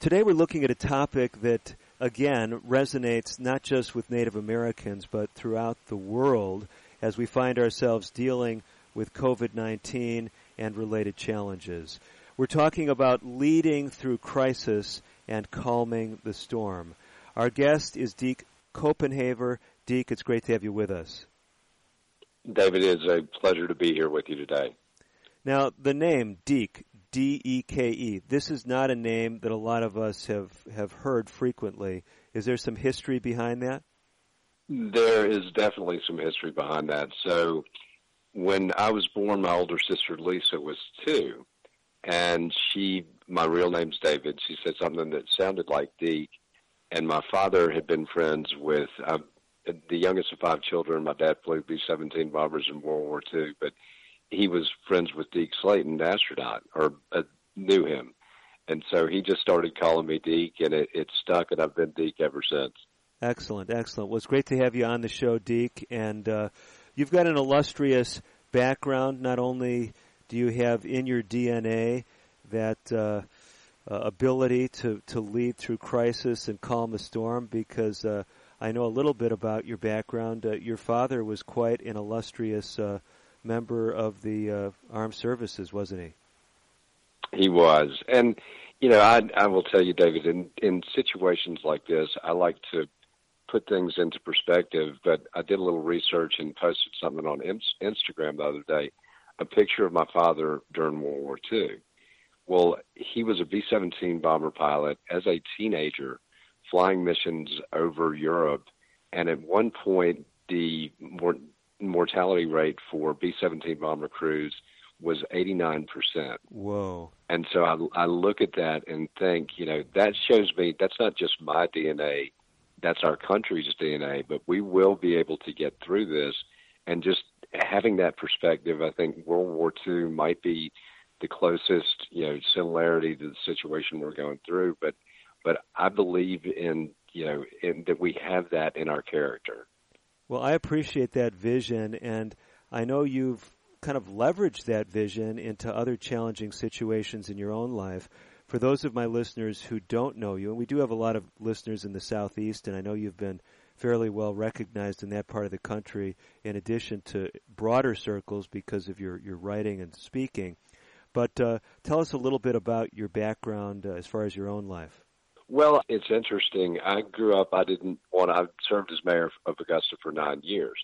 Today we're looking at a topic that, again, resonates not just with Native Americans, but throughout the world as we find ourselves dealing with COVID-19 and related challenges. We're talking about leading through crisis and calming the storm. Our guest is Deke Copenhaver. Deke, it's great to have you with us. David, it is a pleasure to be here with you today. Now, the name Deke, D E K E. This is not a name that a lot of us have, have heard frequently. Is there some history behind that? There is definitely some history behind that. So, when I was born, my older sister Lisa was two, and she, my real name's David. She said something that sounded like Deke, and my father had been friends with uh, the youngest of five children. My dad flew B-17 bombers in World War II, but he was friends with Deke Slayton, the astronaut, or uh, knew him. And so he just started calling me Deke, and it, it stuck, and I've been Deke ever since. Excellent, excellent. Well, it's great to have you on the show, Deke. And uh, you've got an illustrious background. Not only do you have in your DNA that uh, uh, ability to, to lead through crisis and calm a storm, because uh, I know a little bit about your background. Uh, your father was quite an illustrious uh, member of the uh, armed services, wasn't he? He was, and you know, I I will tell you, David, in in situations like this, I like to put things into perspective. But I did a little research and posted something on Instagram the other day, a picture of my father during World War II. Well, he was a B 17 bomber pilot as a teenager, flying missions over Europe. And at one point, the mortality rate for B 17 bomber crews was 89%. Whoa. And so I, I look at that and think, you know, that shows me that's not just my DNA, that's our country's DNA, but we will be able to get through this. And just having that perspective, I think World War II might be the closest, you know, similarity to the situation we're going through. But, but I believe in, you know, in, that we have that in our character. Well, I appreciate that vision, and I know you've kind of leveraged that vision into other challenging situations in your own life. For those of my listeners who don't know you, and we do have a lot of listeners in the Southeast, and I know you've been fairly well recognized in that part of the country, in addition to broader circles because of your, your writing and speaking. But uh, tell us a little bit about your background uh, as far as your own life. Well, it's interesting. I grew up, I didn't want, I served as mayor of Augusta for nine years,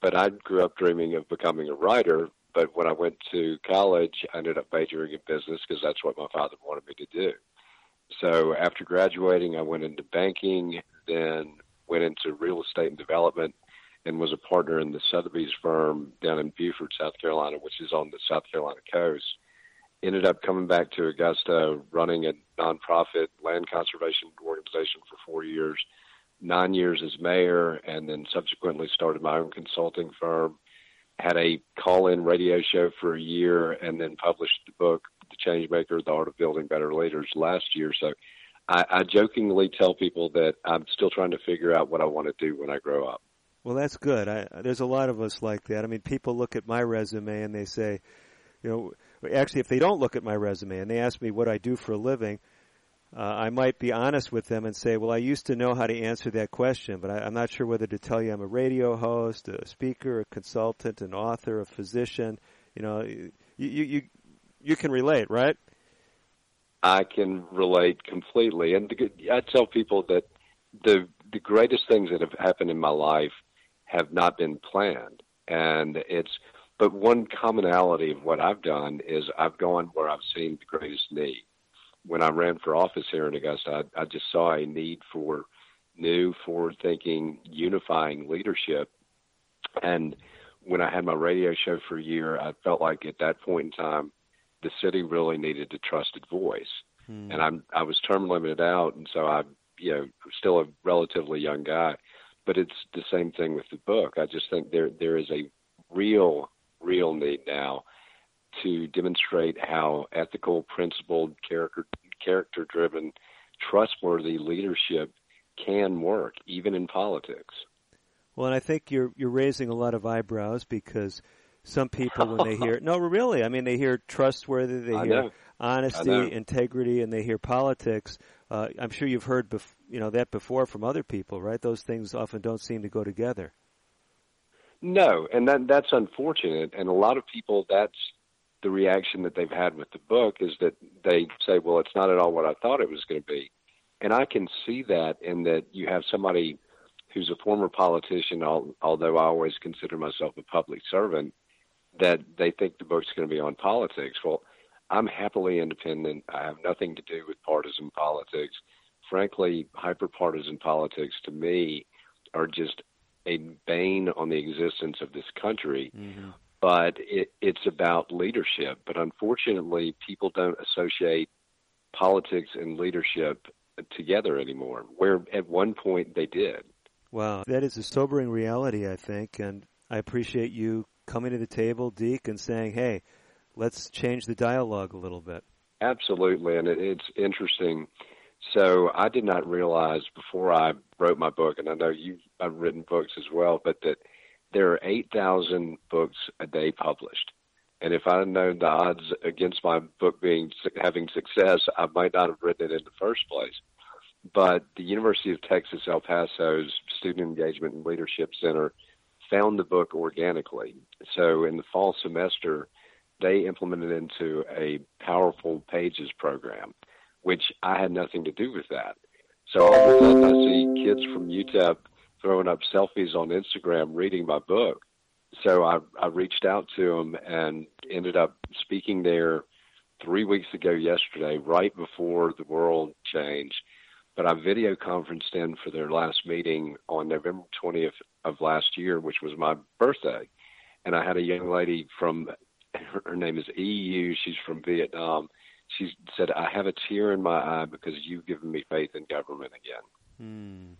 but I grew up dreaming of becoming a writer. But when I went to college, I ended up majoring in business because that's what my father wanted me to do. So after graduating, I went into banking, then went into real estate and development, and was a partner in the Sotheby's firm down in Beaufort, South Carolina, which is on the South Carolina coast ended up coming back to Augusta, running a nonprofit land conservation organization for four years, nine years as mayor, and then subsequently started my own consulting firm. Had a call-in radio show for a year, and then published the book, The Changemaker: The Art of Building Better Leaders, last year. So, I, I jokingly tell people that I'm still trying to figure out what I want to do when I grow up. Well, that's good. I, there's a lot of us like that. I mean, people look at my resume and they say, you know, actually, if they don't look at my resume and they ask me what I do for a living, uh, I might be honest with them and say, well, I used to know how to answer that question, but I, am not sure whether to tell you I'm a radio host, a speaker, a consultant, an author, a physician. You know, you, you, you, you can relate, right? I can relate completely. And I tell people that the, the greatest things that have happened in my life have not been planned. And it's but one commonality of what I've done is I've gone where I've seen the greatest need. When I ran for office here in Augusta, I, I just saw a need for new, forward thinking, unifying leadership. And when I had my radio show for a year, I felt like at that point in time, the city really needed a trusted voice. hmm. and I'm I was term limited out, and so I you know still a relatively young guy, but it's the same thing with the book. I just think there there is a real real need now to demonstrate how ethical, principled, character character driven, trustworthy leadership can work even in politics. Well, and I think you're you're raising a lot of eyebrows because some people when they hear no really, I mean they hear trustworthy, they I hear know. honesty, integrity, and they hear politics. Uh, I'm sure you've heard bef- you know that before from other people, right? Those things often don't seem to go together. No, and that that's unfortunate. And a lot of people, that's the reaction that they've had with the book is that they say, "Well, it's not at all what I thought it was going to be." And I can see that in that you have somebody who's a former politician, although I always consider myself a public servant, that they think the book's going to be on politics. Well, I'm happily independent. I have nothing to do with partisan politics. Frankly, hyperpartisan politics to me are just a bane on the existence of this country. Mm-hmm. But it, it's about leadership. But unfortunately, people don't associate politics and leadership together anymore, where at one point they did. Wow, that is a sobering reality, I think, and I appreciate you coming to the table, Deke, and saying, "Hey, let's change the dialogue a little bit." Absolutely, and it, it's interesting. So I did not realize before I wrote my book, and I know you've I've written books as well, but that there are eight thousand books a day published. And if I had known the odds against my book being having success, I might not have written it in the first place. But the University of Texas El Paso's Student Engagement and Leadership Center found the book organically. So in the fall semester, they implemented into a powerful pages program, which I had nothing to do with that. So all of a sudden, I see kids from UTEP throwing up selfies on Instagram reading my book. So I, I reached out to them and ended up speaking there three weeks ago yesterday, right before the world changed but I video conferenced in for their last meeting on November 20th of last year, which was my birthday. And I had a young lady from, her name is EU, she's from Vietnam. She said, I have a tear in my eye because you've given me faith in government again. Hmm.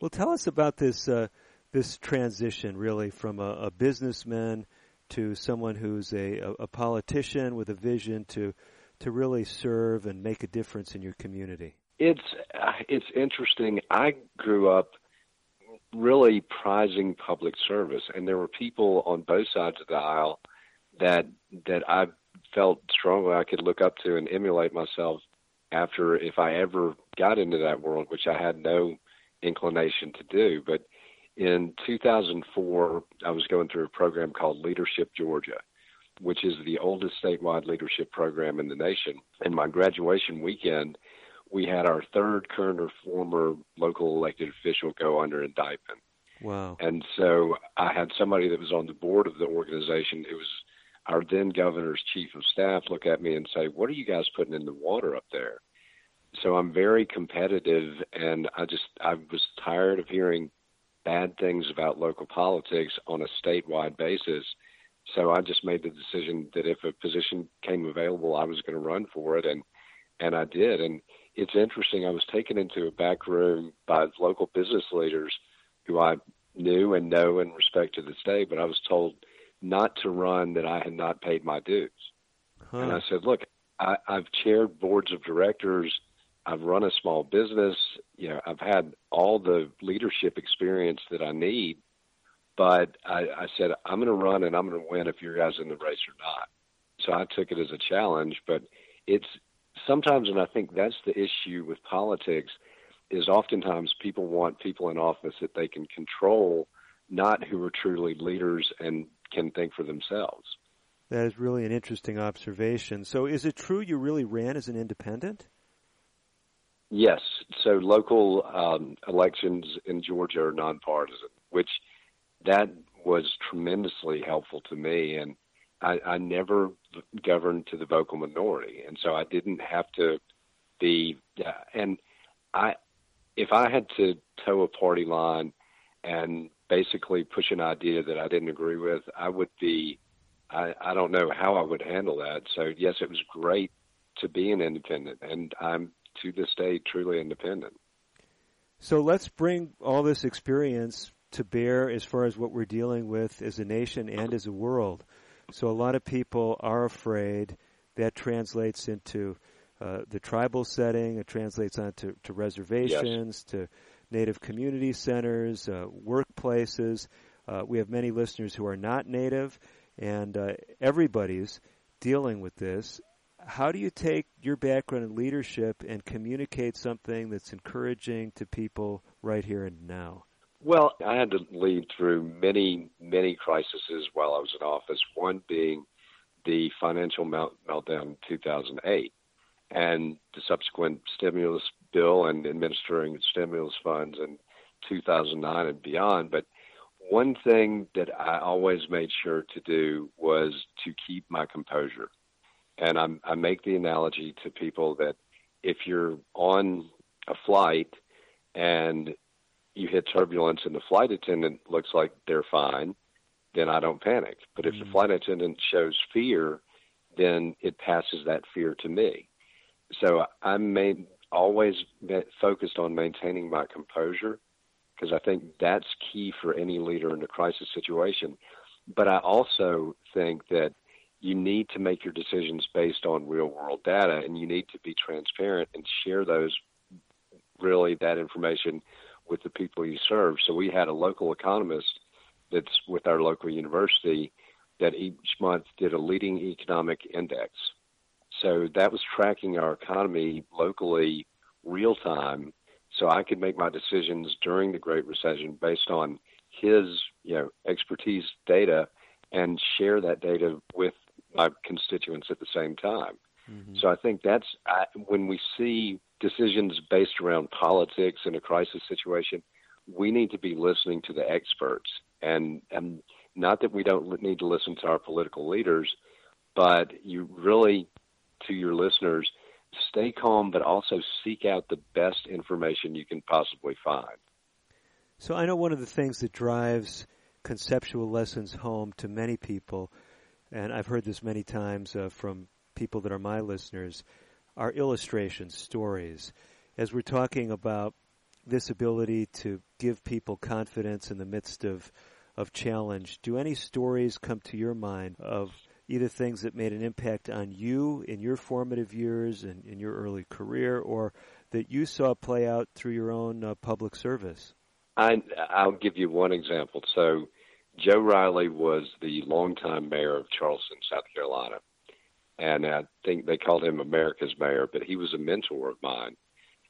Well, tell us about this uh, this transition, really, from a, a businessman to someone who's a, a, politician with a vision to to really serve and make a difference in your community. It's uh, it's interesting. I grew up really prizing public service, and there were people on both sides of the aisle that that I felt strongly I could look up to and emulate myself after if I ever got into that world, which I had no inclination to do. But in 2004, I was going through a program called Leadership Georgia, which is the oldest statewide leadership program in the nation. And my graduation weekend, we had our third current or former local elected official go under indictment. Wow. And so I had somebody that was on the board of the organization who was our then governor's chief of staff look at me and say, What are you guys putting in the water up there? So I'm very competitive and I just I was tired of hearing bad things about local politics on a statewide basis. So I just made the decision that if a position came available I was going to run for it and and I did and it's interesting. I was taken into a back room by local business leaders who I knew and know and respect to this day, but I was told not to run that I had not paid my dues. Huh. And I said, look, I, I've chaired boards of directors. I've run a small business. You know, I've had all the leadership experience that I need. But I, I said, I'm going to run and I'm going to win if you guys in the race or not. So I took it as a challenge, but it's sometimes, and I think that's the issue with politics, is oftentimes people want people in office that they can control, not who are truly leaders and can think for themselves. That is really an interesting observation. So, is it true you really ran as an independent? Yes. So, local um, elections in Georgia are nonpartisan, which that was tremendously helpful to me. And I, I never governed to the vocal minority, and so I didn't have to be. Uh, and I, if I had to toe a party line and basically push an idea that I didn't agree with, I would be. I, I don't know how I would handle that. So yes, it was great to be an independent, and I'm to this day truly independent. So let's bring all this experience to bear as far as what we're dealing with as a nation and as a world. So a lot of people are afraid. That translates into uh, the tribal setting. It translates onto to reservations, yes. to native community centers, uh, workplaces. Uh, we have many listeners who are not native, and uh, everybody's dealing with this. How do you take your background in leadership and communicate something that's encouraging to people right here and now? Well, I had to lead through many, many crises while I was in office, one being the financial meltdown in 2008 and the subsequent stimulus bill and administering stimulus funds in 2009 and beyond. But one thing that I always made sure to do was to keep my composure. And I'm, I make the analogy to people that if you're on a flight and you hit turbulence and the flight attendant looks like they're fine, then I don't panic. But if mm-hmm. the mm. flight attendant shows fear, then it passes that fear to me. So I'm made, always focused on maintaining my composure because I think that's key for any leader in a crisis situation. But I also think that you need to make your decisions based on real world data and you need to be transparent and share those really that information with the people you serve. So we had a local economist that's with our local university that each month did a leading economic index. So that was tracking our economy locally real time so I could make my decisions during the Great Recession based on his, you know, expertise data and share that data with my constituents at the same time. Mm-hmm. So I think that's I, when we see decisions based around politics in a crisis situation, we need to be listening to the experts and and not that we don't need to listen to our political leaders, but you really to your listeners stay calm, but also seek out the best information you can possibly find. So I know one of the things that drives conceptual lessons home to many people, and I've heard this many times uh, from people that are my listeners, are illustrations, stories. As we're talking about this ability to give people confidence in the midst of of challenge, do any stories come to your mind of either things that made an impact on you in your formative years and in your early career, or that you saw play out through your own uh, public service? I, I'll give you one example. So, Joe Riley was the longtime mayor of Charleston, South Carolina. And I think they called him America's mayor, but he was a mentor of mine.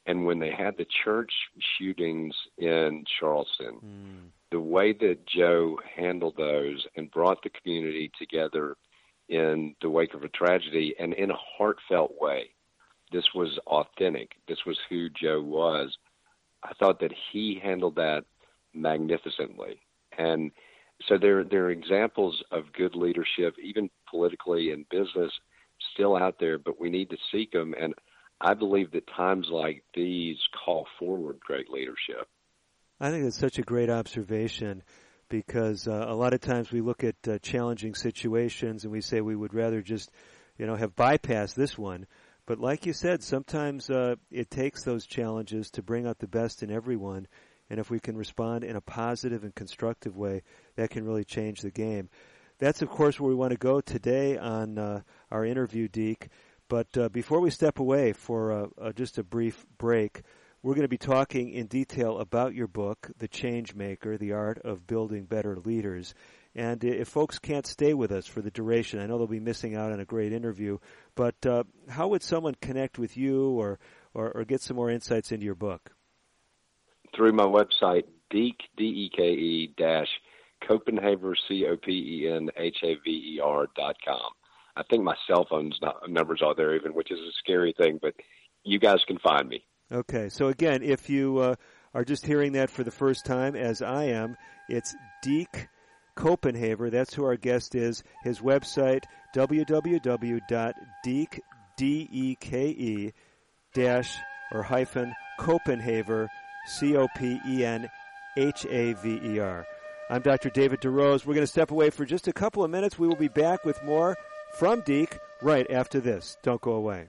And when they had the church shootings in Charleston, mm. the way that Joe handled those and brought the community together in the wake of a tragedy and in a heartfelt way. This was authentic. This was who Joe was. I thought that he handled that magnificently. And so there, there are examples of good leadership, even politically and business, still out there, but we need to seek them. And I believe that times like these call forward great leadership. I think that's such a great observation because uh, a lot of times we look at uh, challenging situations and we say we would rather just, you know, have bypassed this one. But like you said, sometimes uh, it takes those challenges to bring out the best in everyone. And if we can respond in a positive and constructive way, that can really change the game. That's, of course, where we want to go today on uh, our interview, Deke. But uh, before we step away for uh, just a brief break, we're going to be talking in detail about your book, The Change Maker, The Art of Building Better Leaders. And if folks can't stay with us for the duration, I know they'll be missing out on a great interview, but uh, how would someone connect with you or, or, or, get some more insights into your book? Through my website, Deke, D-E-K-E, dash, Copenhaver, C-O-P-E-N-H-A-V-E-R dot com. I think my cell phone numbers are there even, which is a scary thing, but you guys can find me. Okay, so again, if you uh, are just hearing that for the first time, as I am, it's Deke Copenhaver. That's who our guest is. His website, www.deke, D-E-K-E, dash, or hyphen, Copenhaver, C-O-P-E-N-H-A-V-E-R. I'm Dr. David DeRose. We're going to step away for just a couple of minutes. We will be back with more from Deke right after this. Don't go away.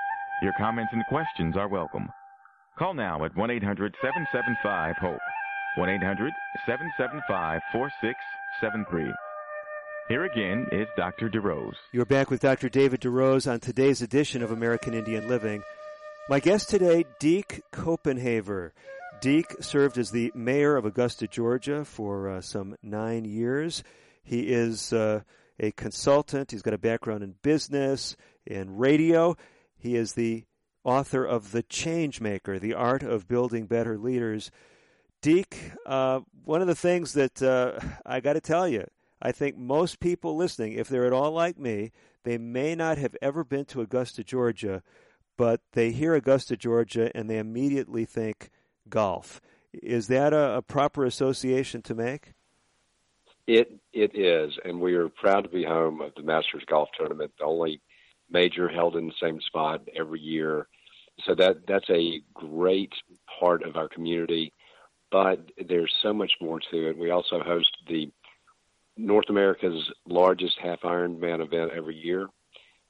Your comments and questions are welcome. Call now at 1 800 775 HOPE. 1 800 775 4673. Here again is Dr. DeRose. You're back with Dr. David DeRose on today's edition of American Indian Living. My guest today, Deke Copenhaver. Deke served as the mayor of Augusta, Georgia for uh, some nine years. He is uh, a consultant. He's got a background in business, and radio. He is the author of The Changemaker, The Art of Building Better Leaders. Deke, uh, one of the things that uh, I got to tell you, I think most people listening, if they're at all like me, they may not have ever been to Augusta, Georgia, but they hear Augusta, Georgia, and they immediately think golf. Is that a, a proper association to make? It it is, and we are proud to be home of the Masters Golf Tournament, the only major held in the same spot every year. So that that's a great part of our community, but there's so much more to it. We also host the North America's largest half Ironman event every year.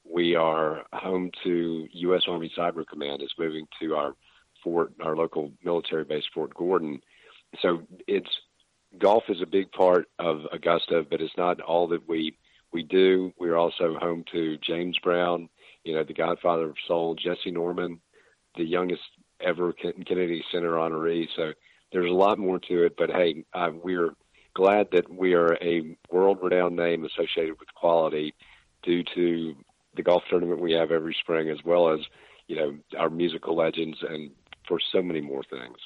We are home to U.S. Army Cyber Command is moving to our fort, our local military base, Fort Gordon. So it's golf is a big part of Augusta, but it's not all that we we do. We're also home to James Brown, you know, the Godfather of Soul, Jessye Norman, the youngest ever Kennedy Center honoree. So there's a lot more to it. But hey, uh, we're glad that we are a world-renowned name associated with quality due to the golf tournament we have every spring, as well as you know our musical legends, and for so many more things.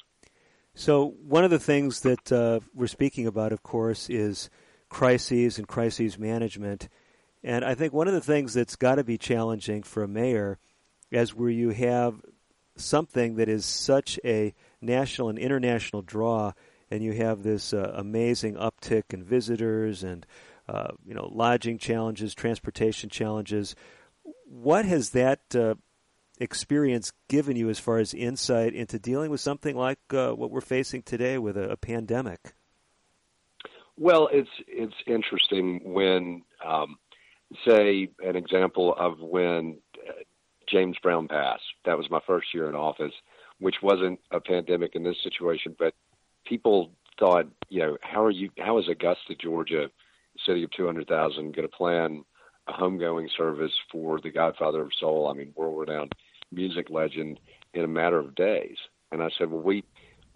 So one of the things that uh, we're speaking about, of course, is crises and crises management. And I think one of the things that's got to be challenging for a mayor, is where you have something that is such a national and international draw, and you have this uh, amazing uptick in visitors and uh, you know lodging challenges, transportation challenges. What has that uh, experience given you as far as insight into dealing with something like uh, what we're facing today with a, a, pandemic? Well, it's it's interesting when, um, say, an example of when uh, James Brown passed. That was my first year in office, which wasn't a pandemic in this situation, but people thought, you know, how are you? How is Augusta, Georgia, city of 200,000, going to plan a homegoing service for the Godfather of Soul? I mean, world-renowned music legend in a matter of days. And I said, well, we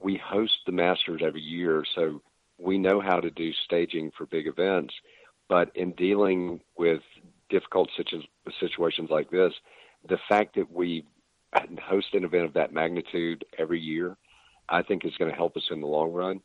we host the Masters every year, so we know how to do staging for big events. But in dealing with difficult situ- situations like this, the fact that we host an event of that magnitude every year, I think is going to help us in the long run.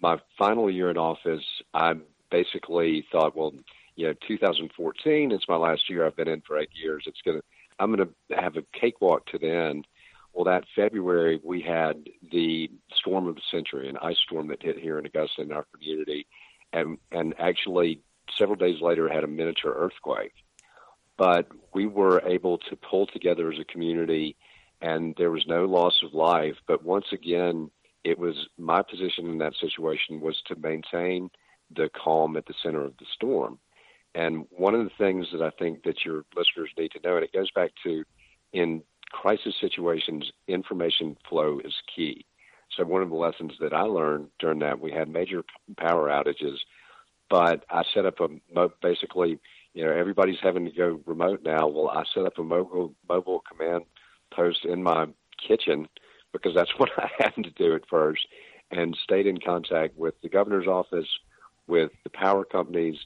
My final year in office, I basically thought, well, you know, 2014 is my last year. I've been in for eight years. It's going to, I'm going to have a cakewalk to the end. Well, that February we had the storm of the century, an ice storm that hit here in Augusta in our community, and and actually several days later had a miniature earthquake. But we were able to pull together as a community, and there was no loss of life. But once again, it was my position in that situation was to maintain the calm at the center of the storm. And one of the things that I think that your listeners need to know, and it goes back to in crisis situations, information flow is key. So one of the lessons that I learned during that, we had major power outages, but I set up a basically, you know, everybody's having to go remote now. Well, I set up a mobile mobile command post in my kitchen because that's what I had to do at first, and stayed in contact with the governor's office, with the power companies,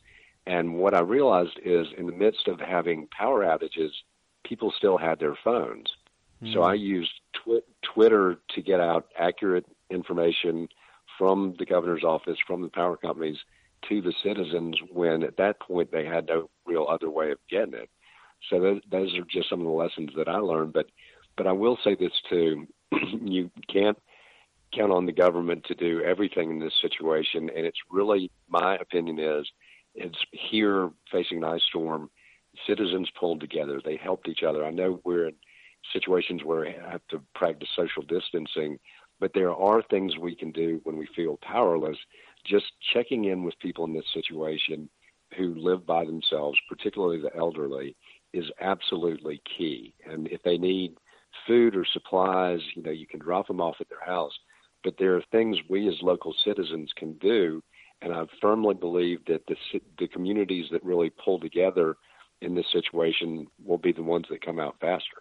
and what I realized is in the midst of having power outages, people still had their phones. Mm. So I used twi- Twitter to get out accurate information from the governor's office, from the power companies to the citizens when at that point they had no real other way of getting it. So those, those are just some of the lessons that I learned. But but I will say this too: you can't count on the government to do everything in this situation, and it's really my opinion is it's here facing an ice storm. Citizens pulled together; they helped each other. I know we're in situations where we have to practice social distancing, but there are things we can do when we feel powerless. Just checking in with people in this situation who live by themselves, particularly the elderly, is absolutely key. And if they need food or supplies, you know, you can drop them off at their house. But there are things we as local citizens can do, and I firmly believe that the the communities that really pull together in this situation will be the ones that come out faster.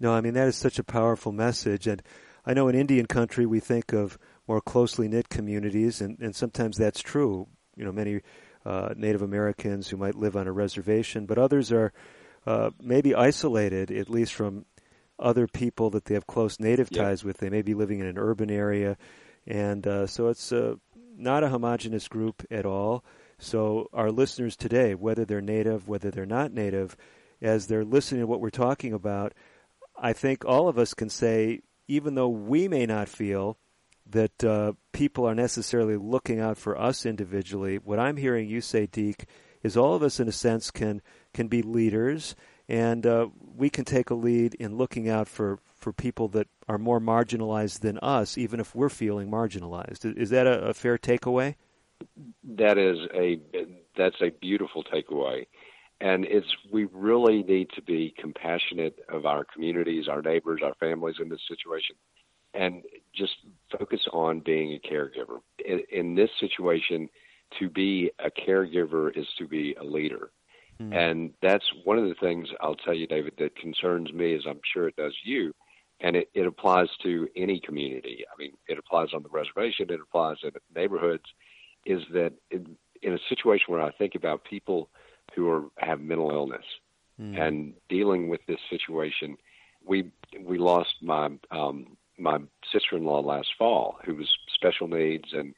No, I mean that is such a powerful message, and I know in Indian country we think of more closely knit communities, and, and sometimes that's true. You know, many uh, Native Americans who might live on a reservation, but others are uh, maybe isolated, at least from other people that they have close native yep. ties with. They may be living in an urban area, and uh, so it's uh, not a homogenous group at all. So our listeners today, whether they're native, whether they're not native, as they're listening to what we're talking about, I think all of us can say, even though we may not feel that uh, people are necessarily looking out for us individually, what I'm hearing you say, Deke, is all of us, in a sense, can can be leaders, and uh, we can take a lead in looking out for, for people that are more marginalized than us, even if we're feeling marginalized. Is that a, a fair takeaway? That is a that's a beautiful takeaway and it's we really need to be compassionate of our communities, our neighbors, our families in this situation, and just focus on being a caregiver. In, in this situation, to be a caregiver is to be a leader. Mm. And that's one of the things I'll tell you, David, that concerns me, as I'm sure it does you. And it, it applies to any community. I mean, it applies on the reservation, it applies in neighborhoods, is that in, in a situation where I think about people who are have mental illness mm. and dealing with this situation. We we lost my um, my sister in law last fall, who was special needs and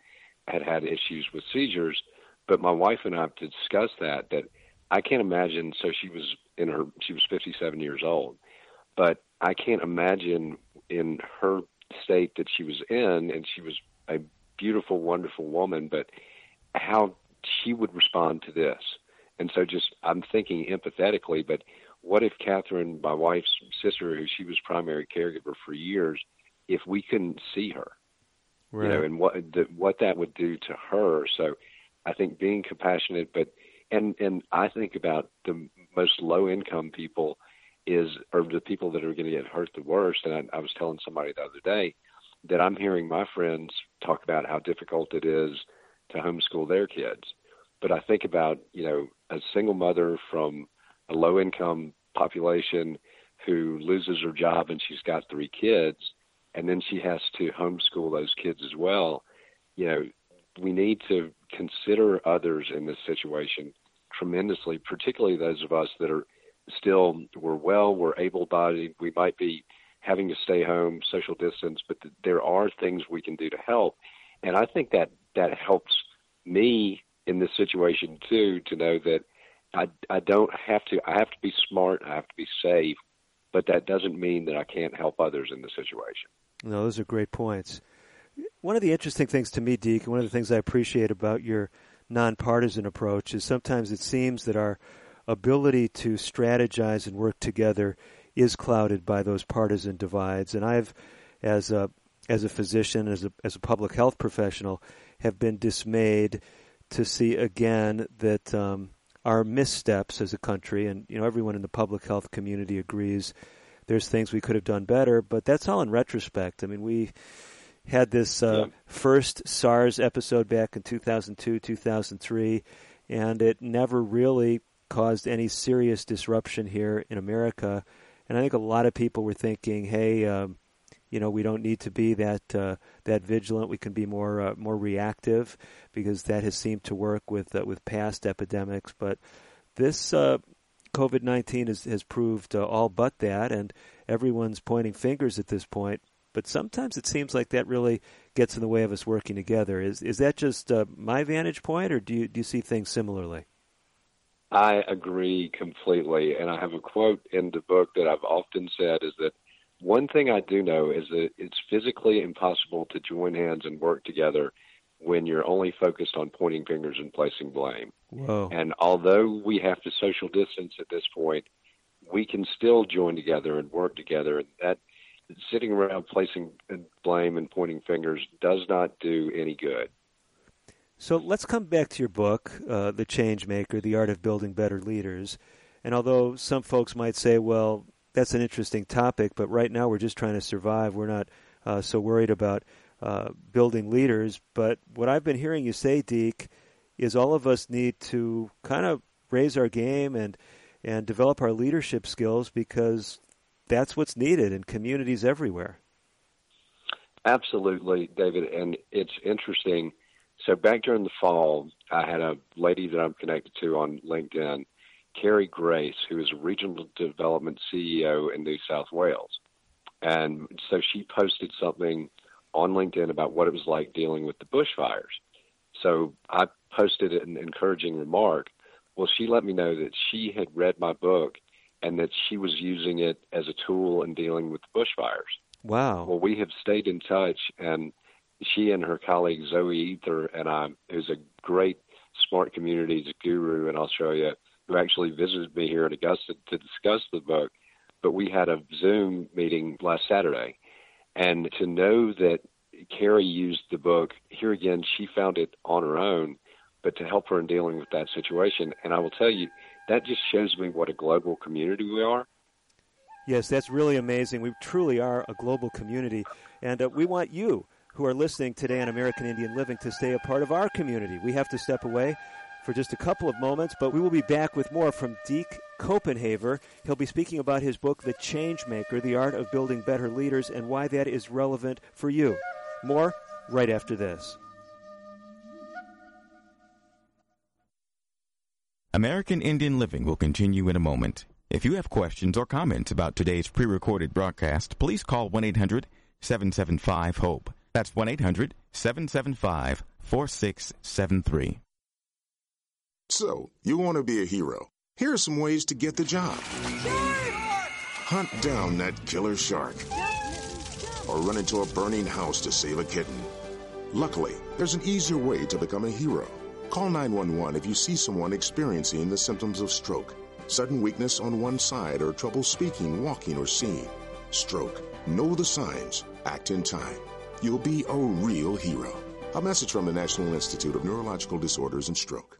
had had issues with seizures. But my wife and I have discussed that that I can't imagine. So she was in her she was 57 years old, but I can't imagine in her state that she was in, and she was a beautiful, wonderful woman, but how she would respond to this. And so just I'm thinking empathetically, but what if Catherine, my wife's sister, who she was primary caregiver for years, if we couldn't see her, right. you know, and what the, what that would do to her. So I think being compassionate, but and and I think about the most low income people is or the people that are going to get hurt the worst. And I, I was telling somebody the other day, that I'm hearing my friends talk about how difficult it is to homeschool their kids. But I think about, you know, a single mother from a low income population who loses her job and she's got three kids and then she has to homeschool those kids as well. You know, we need to consider others in this situation tremendously, particularly those of us that are still we're well, we're able bodied, we might be having to stay home, social distance, but th- there are things we can do to help. And I think that that helps me in this situation too to know that I I don't have to I have to be smart, I have to be safe, but that doesn't mean that I can't help others in the situation. No, those are great points. One of the interesting things to me, Deke, and one of the things I appreciate about your nonpartisan approach is sometimes it seems that our ability to strategize and work together is clouded by those partisan divides. And I've, as a as a physician, as a as a public health professional, have been dismayed to see again that um, our missteps as a country, and you know everyone in the public health community agrees, there's things we could have done better, but that's all in retrospect. I mean, we had this uh, yeah. first SARS episode back in 2002, 2003, and it never really caused any serious disruption here in America. And I think a lot of people were thinking, hey, um, you know, we don't need to be that uh, that vigilant. We can be more uh, more reactive because that has seemed to work with uh, with past epidemics. But this uh, COVID nineteen has has proved uh, all but that, and everyone's pointing fingers at this point. But sometimes it seems like that really gets in the way of us working together. Is is that just uh, my vantage point, or do you do you see things similarly? I agree completely. And I have a quote in the book that I've often said is that one thing I do know is that it's physically impossible to join hands and work together when you're only focused on pointing fingers and placing blame. Whoa. And although we have to social distance at this point, we can still join together and work together. And that sitting around placing blame and pointing fingers does not do any good. So let's come back to your book, uh, The Change Maker The Art of Building Better Leaders. And although some folks might say, well, that's an interesting topic, but right now we're just trying to survive. We're not uh, so worried about uh, building leaders. But what I've been hearing you say, Deke, is all of us need to kind of raise our game and and develop our leadership skills because that's what's needed in communities everywhere. Absolutely, David. And it's interesting so back during the fall, I had a lady that I'm connected to on LinkedIn, Carrie Grace, who is a regional development CEO in New South Wales. And so she posted something on LinkedIn about what it was like dealing with the bushfires. So I posted an encouraging remark. Well, she let me know that she had read my book and that she was using it as a tool in dealing with the bushfires. Wow. Well, we have stayed in touch, and she and her colleague Zoe Ether and I, who's a great smart communities guru in Australia, who actually visited me here at Augusta to discuss the book. But we had a Zoom meeting last Saturday, and to know that Carrie used the book here again, she found it on her own, but to help her in dealing with that situation. And I will tell you, that just shows me what a global community we are. Yes, that's really amazing. We truly are a global community, and uh, we want you who are listening today on American Indian Living to stay a part of our community. We have to step away for just a couple of moments, but we will be back with more from Deke Copenhaver. He'll be speaking about his book, The Change Maker The Art of Building Better Leaders, and why that is relevant for you. More right after this. American Indian Living will continue in a moment. If you have questions or comments about today's pre recorded broadcast, please call 1 800 775 HOPE. That's 1 800 775 4673. So, you want to be a hero. Here are some ways to get the job hunt down that killer shark, or run into a burning house to save a kitten. Luckily, there's an easier way to become a hero. Call 911 if you see someone experiencing the symptoms of stroke, sudden weakness on one side, or trouble speaking, walking, or seeing. Stroke. Know the signs. Act in time. You'll be a real hero. A message from the National Institute of Neurological Disorders and Stroke.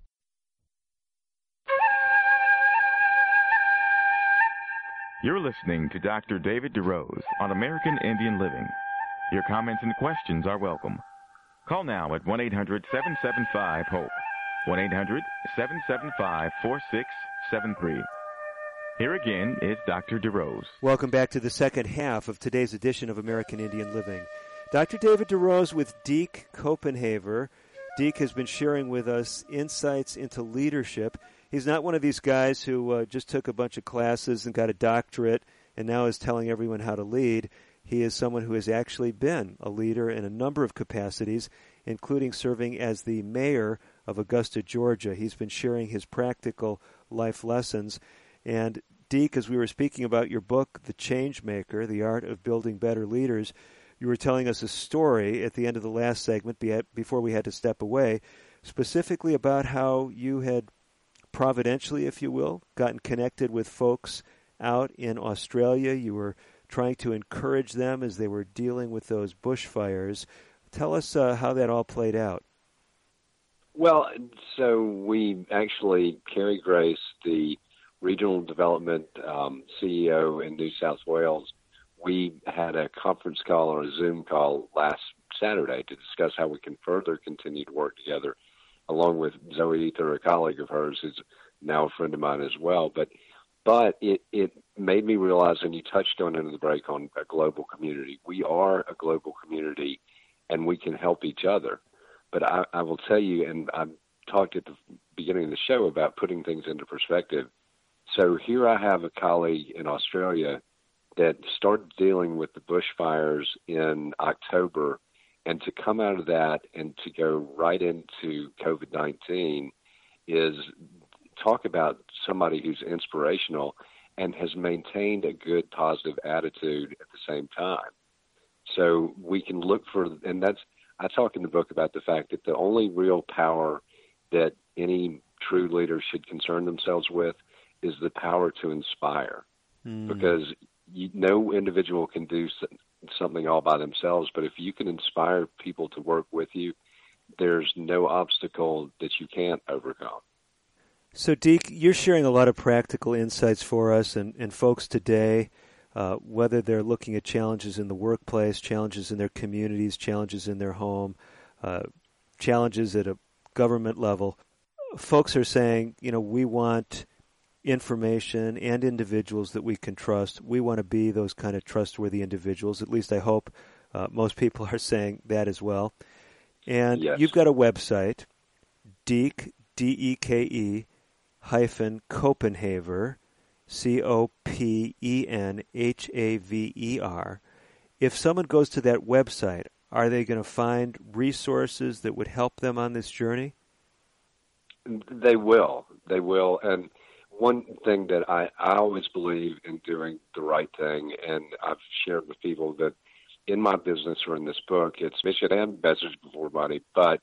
You're listening to Dr. David DeRose on American Indian Living. Your comments and questions are welcome. Call now at 1 800 775 HOPE. 1 800 775 4673. Here again is Dr. DeRose. Welcome back to the second half of today's edition of American Indian Living. Dr. David DeRose with Deke Copenhaver. Deke has been sharing with us insights into leadership he's not one of these guys who uh, just took a bunch of classes and got a doctorate and now is telling everyone how to lead. He is someone who has actually been a leader in a number of capacities, including serving as the mayor of Augusta, Georgia. He's been sharing his practical life lessons. And Deke, as we were speaking about your book, The Change Maker, The Art of Building Better Leaders, you were telling us a story at the end of the last segment before we had to step away, specifically about how you had providentially, if you will, gotten connected with folks out in Australia. You were trying to encourage them as they were dealing with those bushfires. Tell us uh, how that all played out. Well, so we actually, Carrie Grace, the regional development um, CEO in New South Wales, we had a conference call or a Zoom call last Saturday to discuss how we can further continue to work together along with Zoe Ether, a colleague of hers, who's now a friend of mine as well. But but it it made me realize, and you touched on into the break on a global community. We are a global community, and we can help each other. But I, I will tell you, and I talked at the beginning of the show about putting things into perspective. So here I have a colleague in Australia that started dealing with the bushfires in October and to come out of that and to go right into COVID 19 is talk about somebody who's inspirational and has maintained a good positive attitude at the same time. So we can look for, and that's, I talk in the book about the fact that the only real power that any true leader should concern themselves with is the power to inspire. Mm. Because you, no individual can do something all by themselves, but if you can inspire people to work with you, there's no obstacle that you can't overcome. So, Deke, you're sharing a lot of practical insights for us and, and folks today, uh, whether they're looking at challenges in the workplace, challenges in their communities, challenges in their home, uh, challenges at a government level. Folks are saying, you know, we want information and individuals that we can trust. We want to be those kind of trustworthy individuals. At least I hope uh, most people are saying that as well. And yes. you've got a website, Deke, D E K E, hyphen Copenhaver, C O P E N H A V E R. If someone goes to that website, are they going to find resources that would help them on this journey? They will. They will. And one thing that I, I always believe in doing the right thing, and I've shared with people that in my business or in this book, it's mission and message before money. But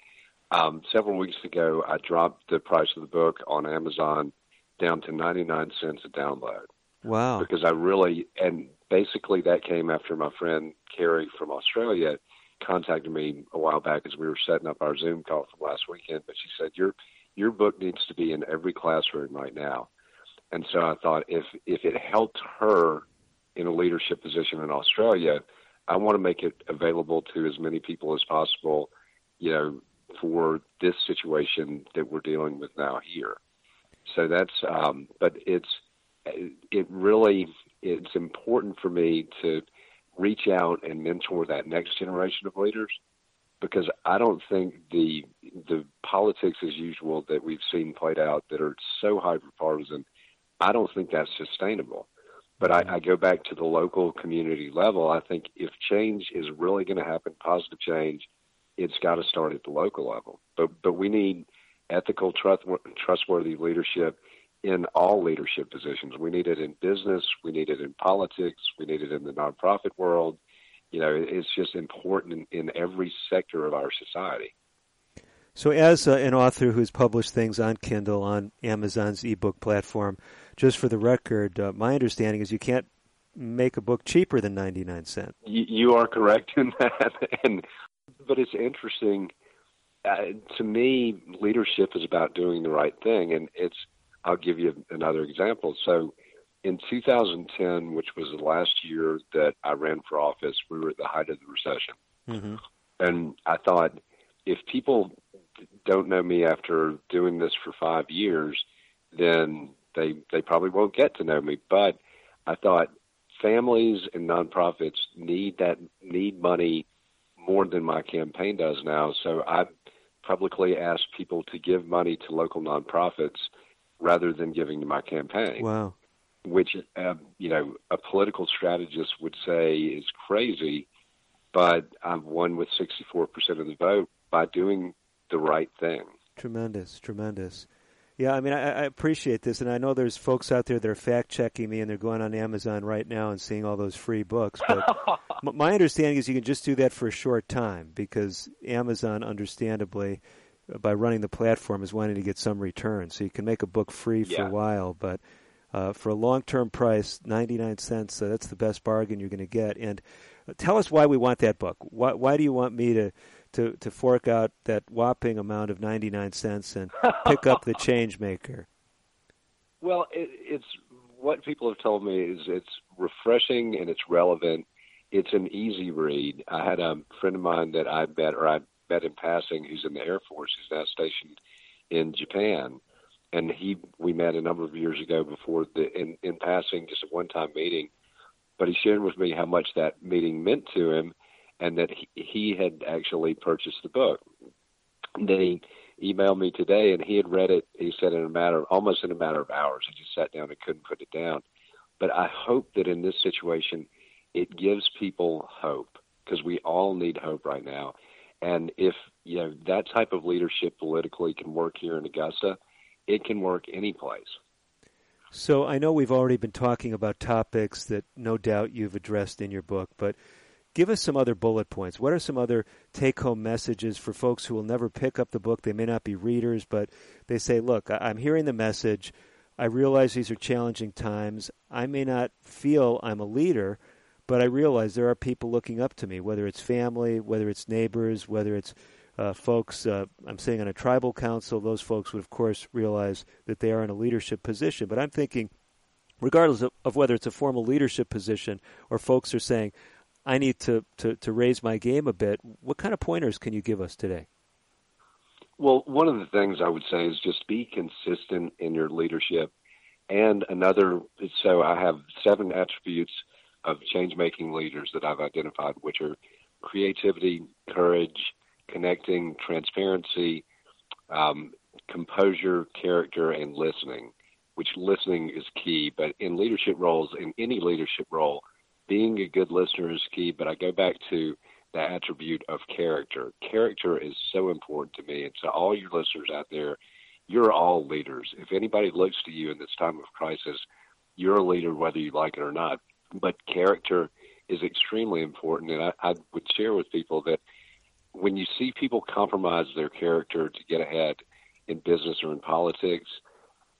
um, several weeks ago, I dropped the price of the book on Amazon down to 99 cents a download. Wow. Because I really, and basically that came after my friend Carrie from Australia contacted me a while back as we were setting up our Zoom call from last weekend. But she said, your, your book needs to be in every classroom right now. And so I thought if, if it helped her in a leadership position in Australia, I want to make it available to as many people as possible, you know, for this situation that we're dealing with now here. So that's, um, but it's, it really, it's important for me to reach out and mentor that next generation of leaders because I don't think the the politics as usual that we've seen played out that are so hyper partisan, I don't think that's sustainable. But I, I go back to the local community level. I think if change is really going to happen, positive change, it's got to start at the local level. But but we need ethical, trust, trustworthy leadership in all leadership positions. We need it in business. We need it in politics. We need it in the nonprofit world. You know, it's just important in, in every sector of our society. So, as uh, an author who's published things on Kindle, on Amazon's ebook platform, just for the record, uh, my understanding is you can't make a book cheaper than 99 cents. You are correct in that. and But it's interesting. Uh, to me, leadership is about doing the right thing. And it's, I'll give you another example. So in 2010, which was the last year that I ran for office, we were at the height of the recession. Mm-hmm. And I thought, if people don't know me after doing this for five years, then they they probably won't get to know me. But I thought families and nonprofits need that need money more than my campaign does now. So I publicly asked people to give money to local nonprofits rather than giving to my campaign. Wow. Which uh, you know a political strategist would say is crazy, but I've won with 64% of the vote by doing the right thing. Tremendous, tremendous. Yeah, I mean, I, I, appreciate this, and I know there's folks out there that are fact checking me, and they're going on Amazon right now and seeing all those free books. But my understanding is you can just do that for a short time because Amazon, understandably, uh, by running the platform, is wanting to get some return. So you can make a book free for yeah. a while, but uh, for a long-term price, 99 cents, uh, that's the best bargain you're going to get. And uh, tell us why we want that book. Why, why do you want me to? To, to fork out that whopping amount of 99 cents and pick up the change maker? Well, it, it's what people have told me is it's refreshing and it's relevant. It's an easy read. I had a friend of mine that I met or I met in passing who's in the Air Force. He's now stationed in Japan. And he, we met a number of years ago before the, in, in passing, just a one time meeting. But he shared with me how much that meeting meant to him and that he, he had actually purchased the book. And then he emailed me today, and he had read it. He said in a matter, almost in a matter of hours, he just sat down and couldn't put it down. But I hope that in this situation, it gives people hope because we all need hope right now. And if you know that type of leadership politically can work here in Augusta, it can work any place. So I know we've already been talking about topics that no doubt you've addressed in your book, but give us some other bullet points. What are some other take home messages for folks who will never pick up the book? They may not be readers, but they say, look, I'm hearing the message. I realize these are challenging times. I may not feel I'm a leader, but I realize there are people looking up to me, whether it's family, whether it's neighbors, whether it's uh, folks, uh, I'm saying on a tribal council, those folks would, of course, realize that they are in a leadership position. But I'm thinking, regardless of, of whether it's a formal leadership position or folks are saying, I need to, to, to raise my game a bit. What kind of pointers can you give us today? Well, one of the things I would say is just be consistent in your leadership. And another, so I have seven attributes of change making leaders that I've identified, which are creativity, courage, connecting, transparency, um, composure, character, and listening, which listening is key. But in leadership roles, in any leadership role, being a good listener is key, but I go back to the attribute of character. Character is so important to me. And to all your listeners out there, you're all leaders. If anybody looks to you in this time of crisis, you're a leader whether you like it or not. But character is extremely important. And I, I would share with people that when you see people compromise their character to get ahead in business or in politics,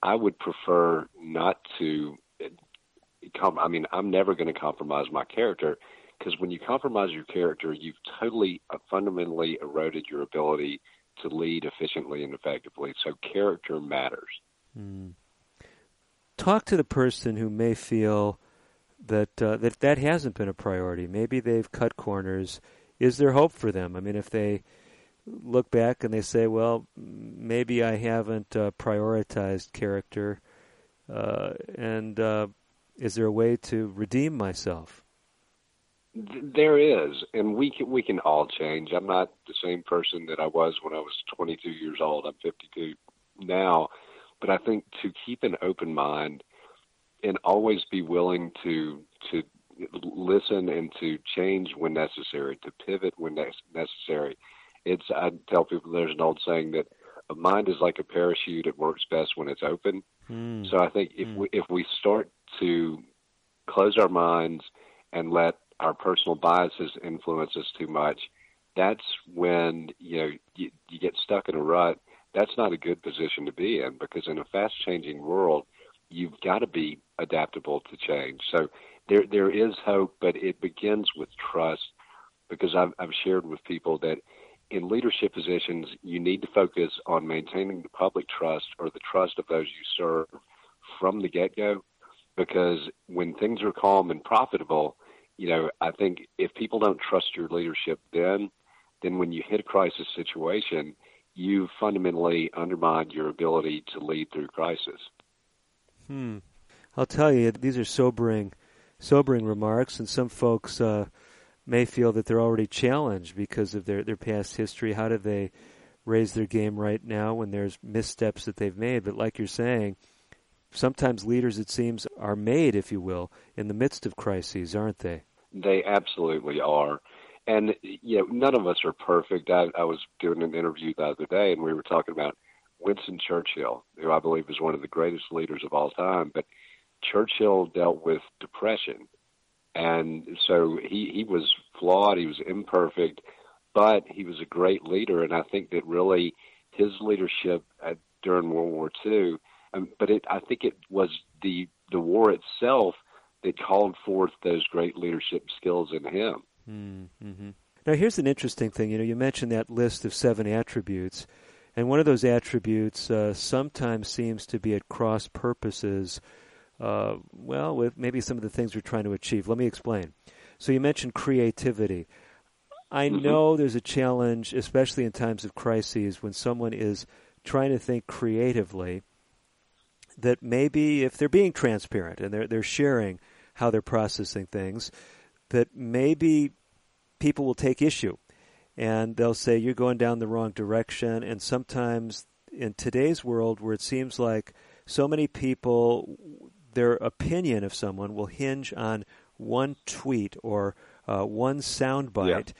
I would prefer not to com- I mean, I'm never going to compromise my character because when you compromise your character, you've totally uh, fundamentally eroded your ability to lead efficiently and effectively. So character matters. Mm. Talk to the person who may feel that uh, that that hasn't been a priority. Maybe they've cut corners. Is there hope for them? I mean, if they look back and they say, "Well, maybe I haven't uh, prioritized character," uh, and uh, is there a way to redeem myself? There is, and we can we can all change. I'm not the same person that I was when I was 22 years old. I'm 52 now, but I think to keep an open mind and always be willing to to listen and to change when necessary, to pivot when necessary. It's I tell people there's an old saying that a mind is like a parachute; it works best when it's open. Mm. So I think if mm. we if we start to close our minds and let our personal biases influence us too much, that's when you know you, you get stuck in a rut. That's not a good position to be in because in a fast changing world, you've got to be adaptable to change. So there there is hope, but it begins with trust because I've, I've shared with people that in leadership positions, you need to focus on maintaining the public trust or the trust of those you serve from the get go. Because when things are calm and profitable, you know, I think if people don't trust your leadership then, then when you hit a crisis situation, you fundamentally undermine your ability to lead through crisis. Hmm. I'll tell you, these are sobering, sobering remarks, and some folks uh, may feel that they're already challenged because of their, their past history. How do they raise their game right now when there's missteps that they've made? But like you're saying, sometimes leaders, it seems, are made, if you will, in the midst of crises, aren't they? They absolutely are. And, you know, none of us are perfect. I, I was doing an interview the other day, and we were talking about Winston Churchill, who I believe is one of the greatest leaders of all time. But Churchill dealt with depression and so he he was flawed, he was imperfect, but he was a great leader, and I think that really his leadership at, during World War II, um, but it I think it was the the war itself that called forth those great leadership skills in him. Mm-hmm. Now, here's an interesting thing. You know, you mentioned that list of seven attributes, and one of those attributes uh, sometimes seems to be at cross purposes uh, well, with maybe some of the things we're trying to achieve. Let me explain. So you mentioned creativity. I mm-hmm. know there's a challenge, especially in times of crises, when someone is trying to think creatively. That maybe if they're being transparent and they're they're sharing how they're processing things, that maybe people will take issue, and they'll say you're going down the wrong direction. And sometimes in today's world, where it seems like so many people their opinion of someone will hinge on one tweet or uh, one soundbite. Yeah.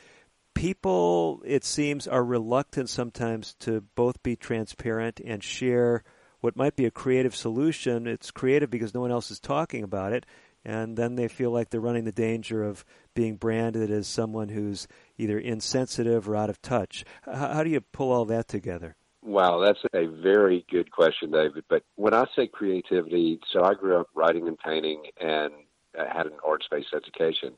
People, it seems, are reluctant sometimes to both be transparent and share what might be a creative solution. It's creative because no one else is talking about it, and then they feel like they're running the danger of being branded as someone who's either insensitive or out of touch. How, how do you pull all that together? Wow, that's a very good question, David. But when I say creativity, so I grew up writing and painting and I had an arts based education.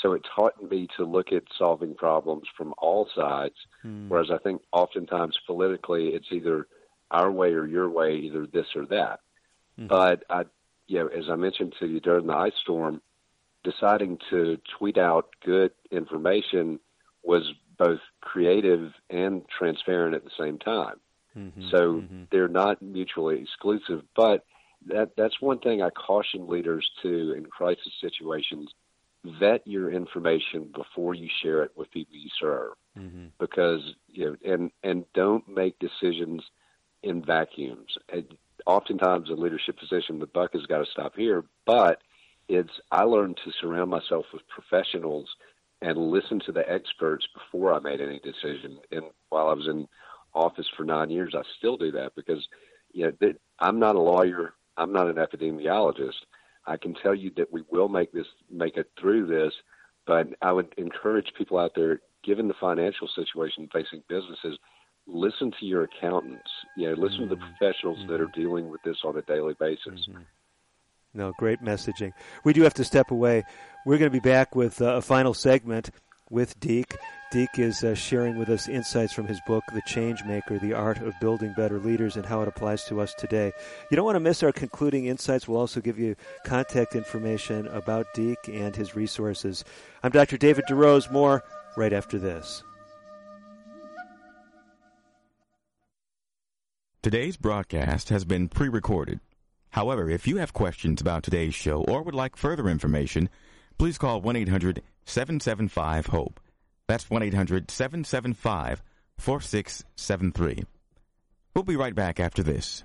So it taught me to look at solving problems from all sides. Hmm. Whereas I think oftentimes politically, it's either our way or your way, either this or that. Hmm. But I, you know, as I mentioned to you during the ice storm, deciding to tweet out good information was both creative and transparent at the same time. Mm-hmm, so mm-hmm. they're not mutually exclusive. But that that's one thing I caution leaders to in crisis situations: vet your information before you share it with people you serve, mm-hmm. because you know, and and don't make decisions in vacuums. And oftentimes, in leadership position, the buck has got to stop here. But it's I learned to surround myself with professionals and listen to the experts before I made any decision. And while I was in office for nine years, I still do that because you know that I'm not a lawyer, I'm not an epidemiologist. I can tell you that we will make this make it through this, but I would encourage people out there, given the financial situation facing businesses, listen to your accountants. You know, listen mm-hmm. to the mm-hmm. professionals mm-hmm. that are dealing with this on a daily basis. Mm-hmm. No, great messaging. We do have to step away. We're going to be back with uh, a final segment with Deke. Deke is uh, sharing with us insights from his book, The Change Maker The Art of Building Better Leaders, and how it applies to us today. You don't want to miss our concluding insights. We'll also give you contact information about Deke and his resources. I'm Dr. David DeRose. More right after this. Today's broadcast has been pre recorded. However, if you have questions about today's show or would like further information, please call 1 800 775 HOPE. That's 1 800 775 4673. We'll be right back after this.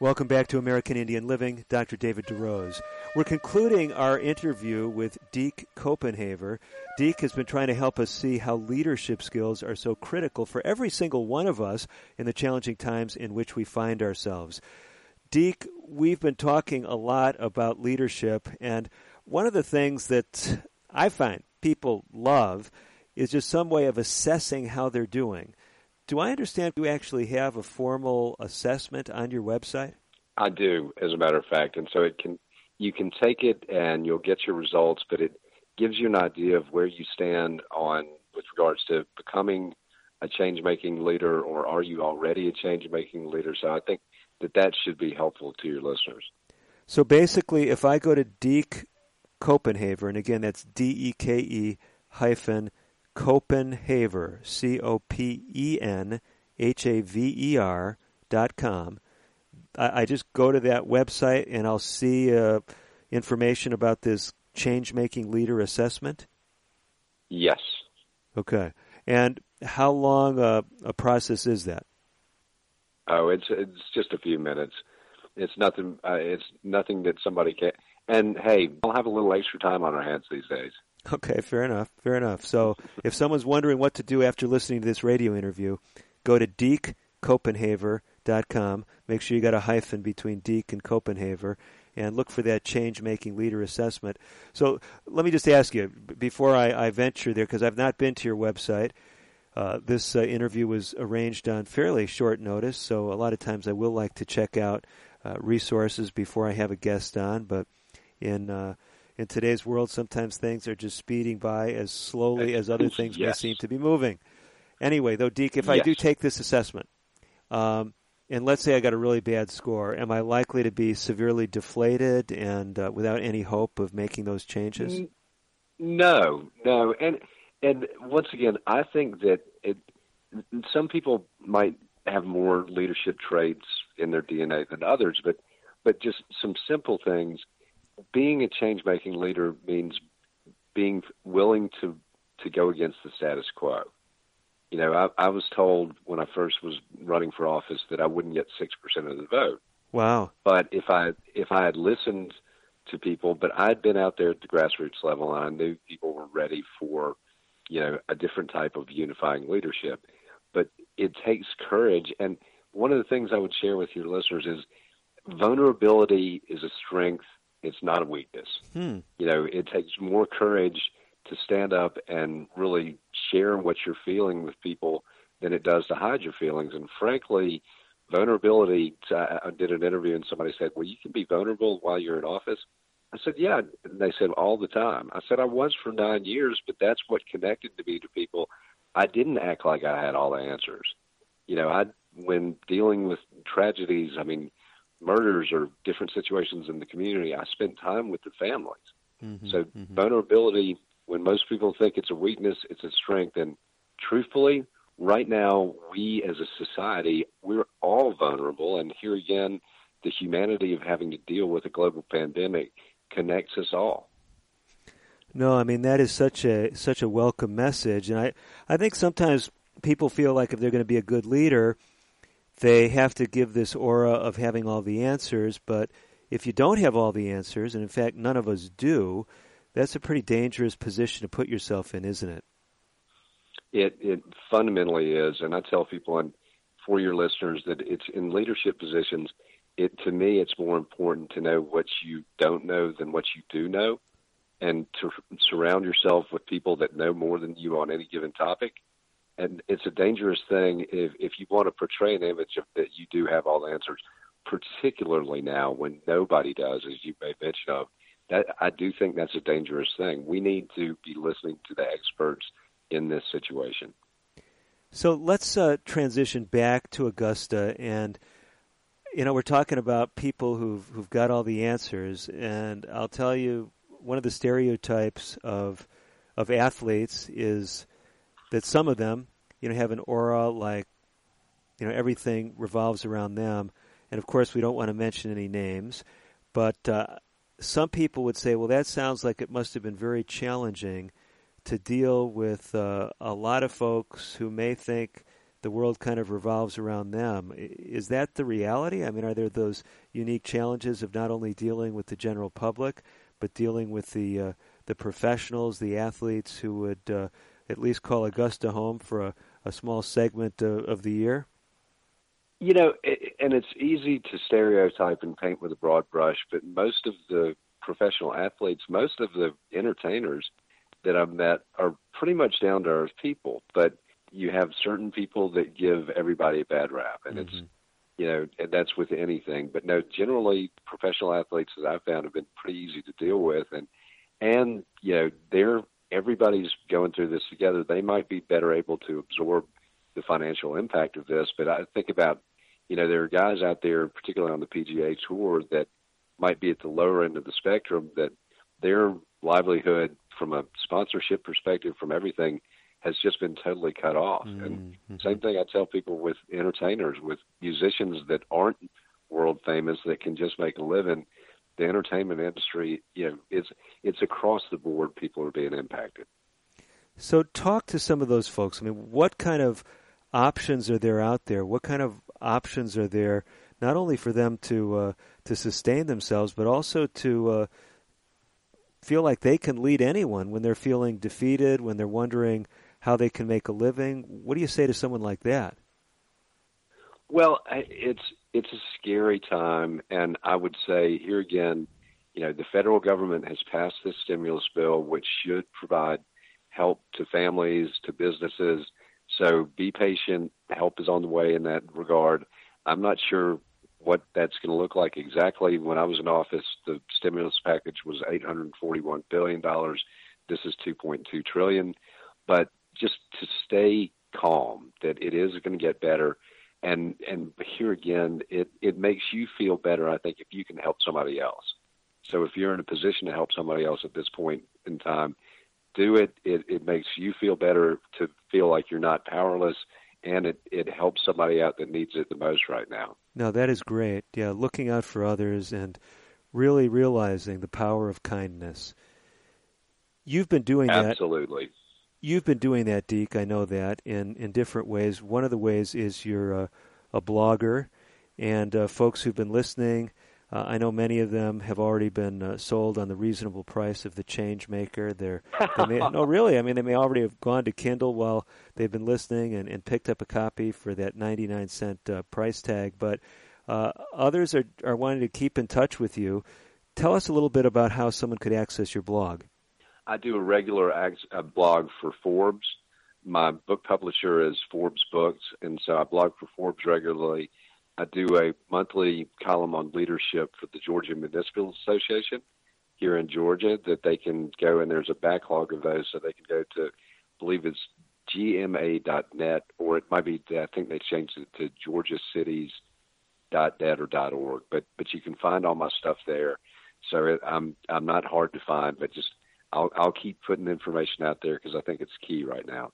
Welcome back to American Indian Living, Dr. David DeRose. We're concluding our interview with Deke Copenhaver. Deke has been trying to help us see how leadership skills are so critical for every single one of us in the challenging times in which we find ourselves. Deke, we've been talking a lot about leadership, and one of the things that I find people love is just some way of assessing how they're doing. Do I understand you actually have a formal assessment on your website? I do, as a matter of fact, and so it can you can take it and you'll get your results, but it gives you an idea of where you stand on with regards to becoming a change making leader or are you already a change making leader? So I think that that should be helpful to your listeners. So basically, if I go to Deke Copenhaver, and again, that's D E K E hyphen Copenhaver, C O P E N H A V E R dot com. I, I just go to that website and I'll see uh, information about this change making leader assessment. Yes. Okay. And how long a, a process is that? Oh, it's it's just a few minutes. It's nothing. Uh, it's nothing that somebody can. And hey, we'll have a little extra time on our hands these days. Okay, fair enough. Fair enough. So, if someone's wondering what to do after listening to this radio interview, go to dekecopenhaver.com. Make sure you got a hyphen between Deke and Copenhaver, and look for that change-making leader assessment. So, let me just ask you before I, I venture there, because I've not been to your website. Uh, this uh, interview was arranged on fairly short notice, so a lot of times I will like to check out uh, resources before I have a guest on. But in uh, in today's world, sometimes things are just speeding by as slowly as other things yes. may seem to be moving. Anyway, though, Deke, if I do take this assessment, Um, and let's say I got a really bad score, am I likely to be severely deflated and uh, without any hope of making those changes? No, no, and and once again, I think that it. Some people might have more leadership traits in their DNA than others, but but just some simple things. Being a change making leader means being willing to to go against the status quo. You know, I, I was told when I first was running for office that I wouldn't get six percent of the vote. Wow! But if I if I had listened to people, but I'd been out there at the grassroots level and I knew people were ready for, you know, a different type of unifying leadership. But it takes courage. And one of the things I would share with your listeners is vulnerability is a strength. It's not a weakness. Hmm. You know, it takes more courage to stand up and really share what you're feeling with people than it does to hide your feelings. And frankly, vulnerability. I did an interview and somebody said, "Well, you can be vulnerable while you're in office." I said, "Yeah." And they said, "All the time." I said, "I was for nine years, but that's what connected to me to people. I didn't act like I had all the answers. You know, I when dealing with tragedies, I mean, murders or different situations in the community, I spent time with the families. Mm-hmm, so mm-hmm. vulnerability, when most people think it's a weakness, it's a strength. And truthfully, right now, we as a society, we're all vulnerable. And here again, the humanity of having to deal with a global pandemic connects us all. No, I mean that is such a such a welcome message, and I I think sometimes people feel like if they're going to be a good leader, they have to give this aura of having all the answers. But if you don't have all the answers, and in fact none of us do, that's a pretty dangerous position to put yourself in, isn't it? It it fundamentally is, and I tell people and for your listeners that it's in leadership positions. It to me, it's more important to know what you don't know than what you do know, and to surround yourself with people that know more than you on any given topic. And it's a dangerous thing if if you want to portray an image of that you do have all the answers, particularly now when nobody does, as you made mention of. That I do think that's a dangerous thing. We need to be listening to the experts in this situation. So let's uh, transition back to Augusta, and you know we're talking about people who've who've got all the answers, and I'll tell you one of the stereotypes of of athletes is that some of them, you know, have an aura like you know everything revolves around them, and of course we don't want to mention any names, but uh, some people would say, well, that sounds like it must have been very challenging to deal with uh, a lot of folks who may think the world kind of revolves around them. Is that the reality? I mean, are there those unique challenges of not only dealing with the general public, but dealing with the uh, the professionals, the athletes who would uh, at least call Augusta home for a, a small segment of, of the year? You know, and it's easy to stereotype and paint with a broad brush, but most of the professional athletes, most of the entertainers that I've met are pretty much down to earth people. But you have certain people that give everybody a bad rap, and Mm-hmm. it's you know and that's with anything. But no, generally professional athletes that I've found have been pretty easy to deal with, and and you know they're everybody's going through this together. They might be better able to absorb the financial impact of this, but I think about you know there are guys out there, particularly on the PGA tour, that might be at the lower end of the spectrum that their livelihood from a sponsorship perspective, from everything, has just been totally cut off. Mm-hmm. And same thing I tell people with entertainers, with musicians that aren't world famous that can just make a living. The entertainment industry, you know, it's it's across the board. People are being impacted. So, talk to some of those folks. I mean, what kind of options are there out there? What kind of options are there, not only for them to uh, to sustain themselves, but also to uh, feel like they can lead anyone when they're feeling defeated, when they're wondering how they can make a living? What do you say to someone like that? Well, it's it's a scary time, and I would say here again, you know, the federal government has passed this stimulus bill, which should provide help to families, to businesses. So be patient. Help is on the way in that regard. I'm not sure what that's going to look like exactly. When I was in office, the stimulus package was 841 billion dollars. This is 2.2 trillion. But just to stay calm, that it is going to get better. And and here again, it it makes you feel better. I think if you can help somebody else. So if you're in a position to help somebody else at this point in time, do it. It it makes you feel better to feel like you're not powerless, and it it helps somebody out that needs it the most right now. No, that is great. Yeah, looking out for others and really realizing the power of kindness. You've been doing that. Absolutely. You've been doing that, Deke. I know that in in different ways. One of the ways is you're a, a blogger, and uh, folks who've been listening. Uh, I know many of them have already been uh, sold on the reasonable price of the change maker. They're, they may, no, really. I mean, they may already have gone to Kindle while they've been listening and, and picked up a copy for that 99 cent uh, price tag. But uh, others are, are wanting to keep in touch with you. Tell us a little bit about how someone could access your blog. I do a regular a uh, blog for Forbes. My book publisher is Forbes Books, and so I blog for Forbes regularly. I do a monthly column on leadership for the Georgia Municipal Association here in Georgia that they can go and there's a backlog of those, so they can go to, I believe it's gma.net, or it might be, I think they changed it to Georgia Cities .net or .org, but but you can find all my stuff there. So it, I'm I'm not hard to find, but just I'll I'll keep putting information out there because I think it's key right now.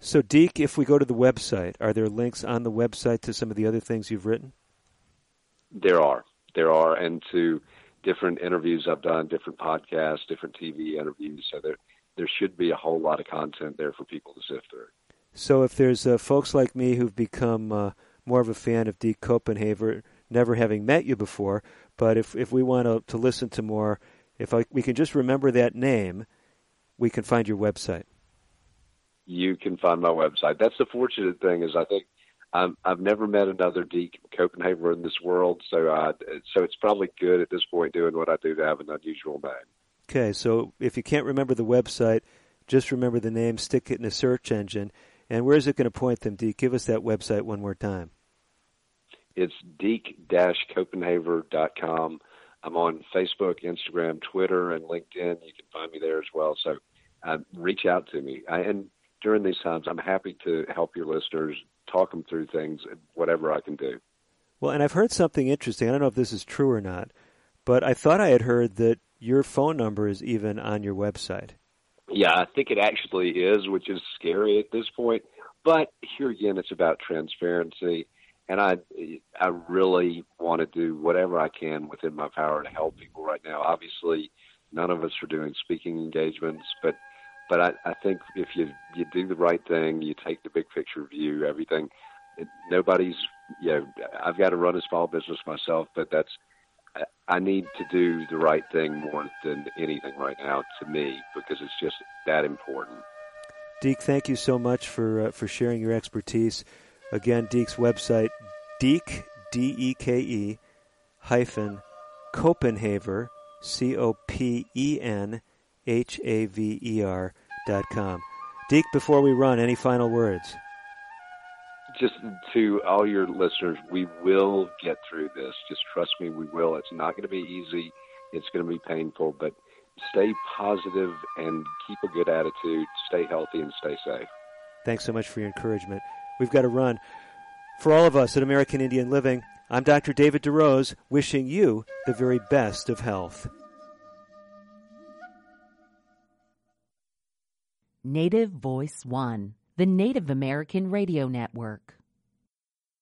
So, Deke, if we go to the website, are there links on the website to some of the other things you've written? There are, there are, and to different interviews I've done, different podcasts, different TV interviews. So there there should be a whole lot of content there for people to sift through. So, if there's uh, folks like me who've become uh, more of a fan of Deke Copenhaver, never having met you before, but if if we want to, to listen to more, if I, we can just remember that name, we can find your website. You can find my website. That's the fortunate thing is I think I'm, I've never met another Deke Copenhaver in this world, so I, so it's probably good at this point doing what I do to have an unusual name. Okay, so if you can't remember the website, just remember the name, stick it in a search engine, and where is it going to point them, Deke? Give us that website one more time. It's deke-copenhaver.com. I'm on Facebook, Instagram, Twitter, and LinkedIn. You can find me there as well. So uh, reach out to me. I, and during these times, I'm happy to help your listeners talk them through things, whatever I can do. Well, and I've heard something interesting. I don't know if this is true or not, but I thought I had heard that your phone number is even on your website. Yeah, I think it actually is, which is scary at this point. But here again, it's about transparency and I I really want to do whatever I can within my power to help people right now. Obviously, none of us are doing speaking engagements, but but I, I think if you you do the right thing, you take the big picture view, everything. It, nobody's you know I've got to run a small business myself, but that's I need to do the right thing more than anything right now to me because it's just that important. Deke, thank you so much for uh, for sharing your expertise. Again, Deke's website, Deke, D E K E, hyphen, Copenhaver, C O P E N H A V E R dot com. Deke, before we run, any final words? Just to all your listeners, we will get through this. Just trust me, we will. It's not going to be easy. It's going to be painful, but stay positive and keep a good attitude. Stay healthy and stay safe. Thanks so much for your encouragement. We've got to run. For all of us at American Indian Living, I'm Dr. David DeRose, wishing you the very best of health. Native Voice One, the Native American Radio Network.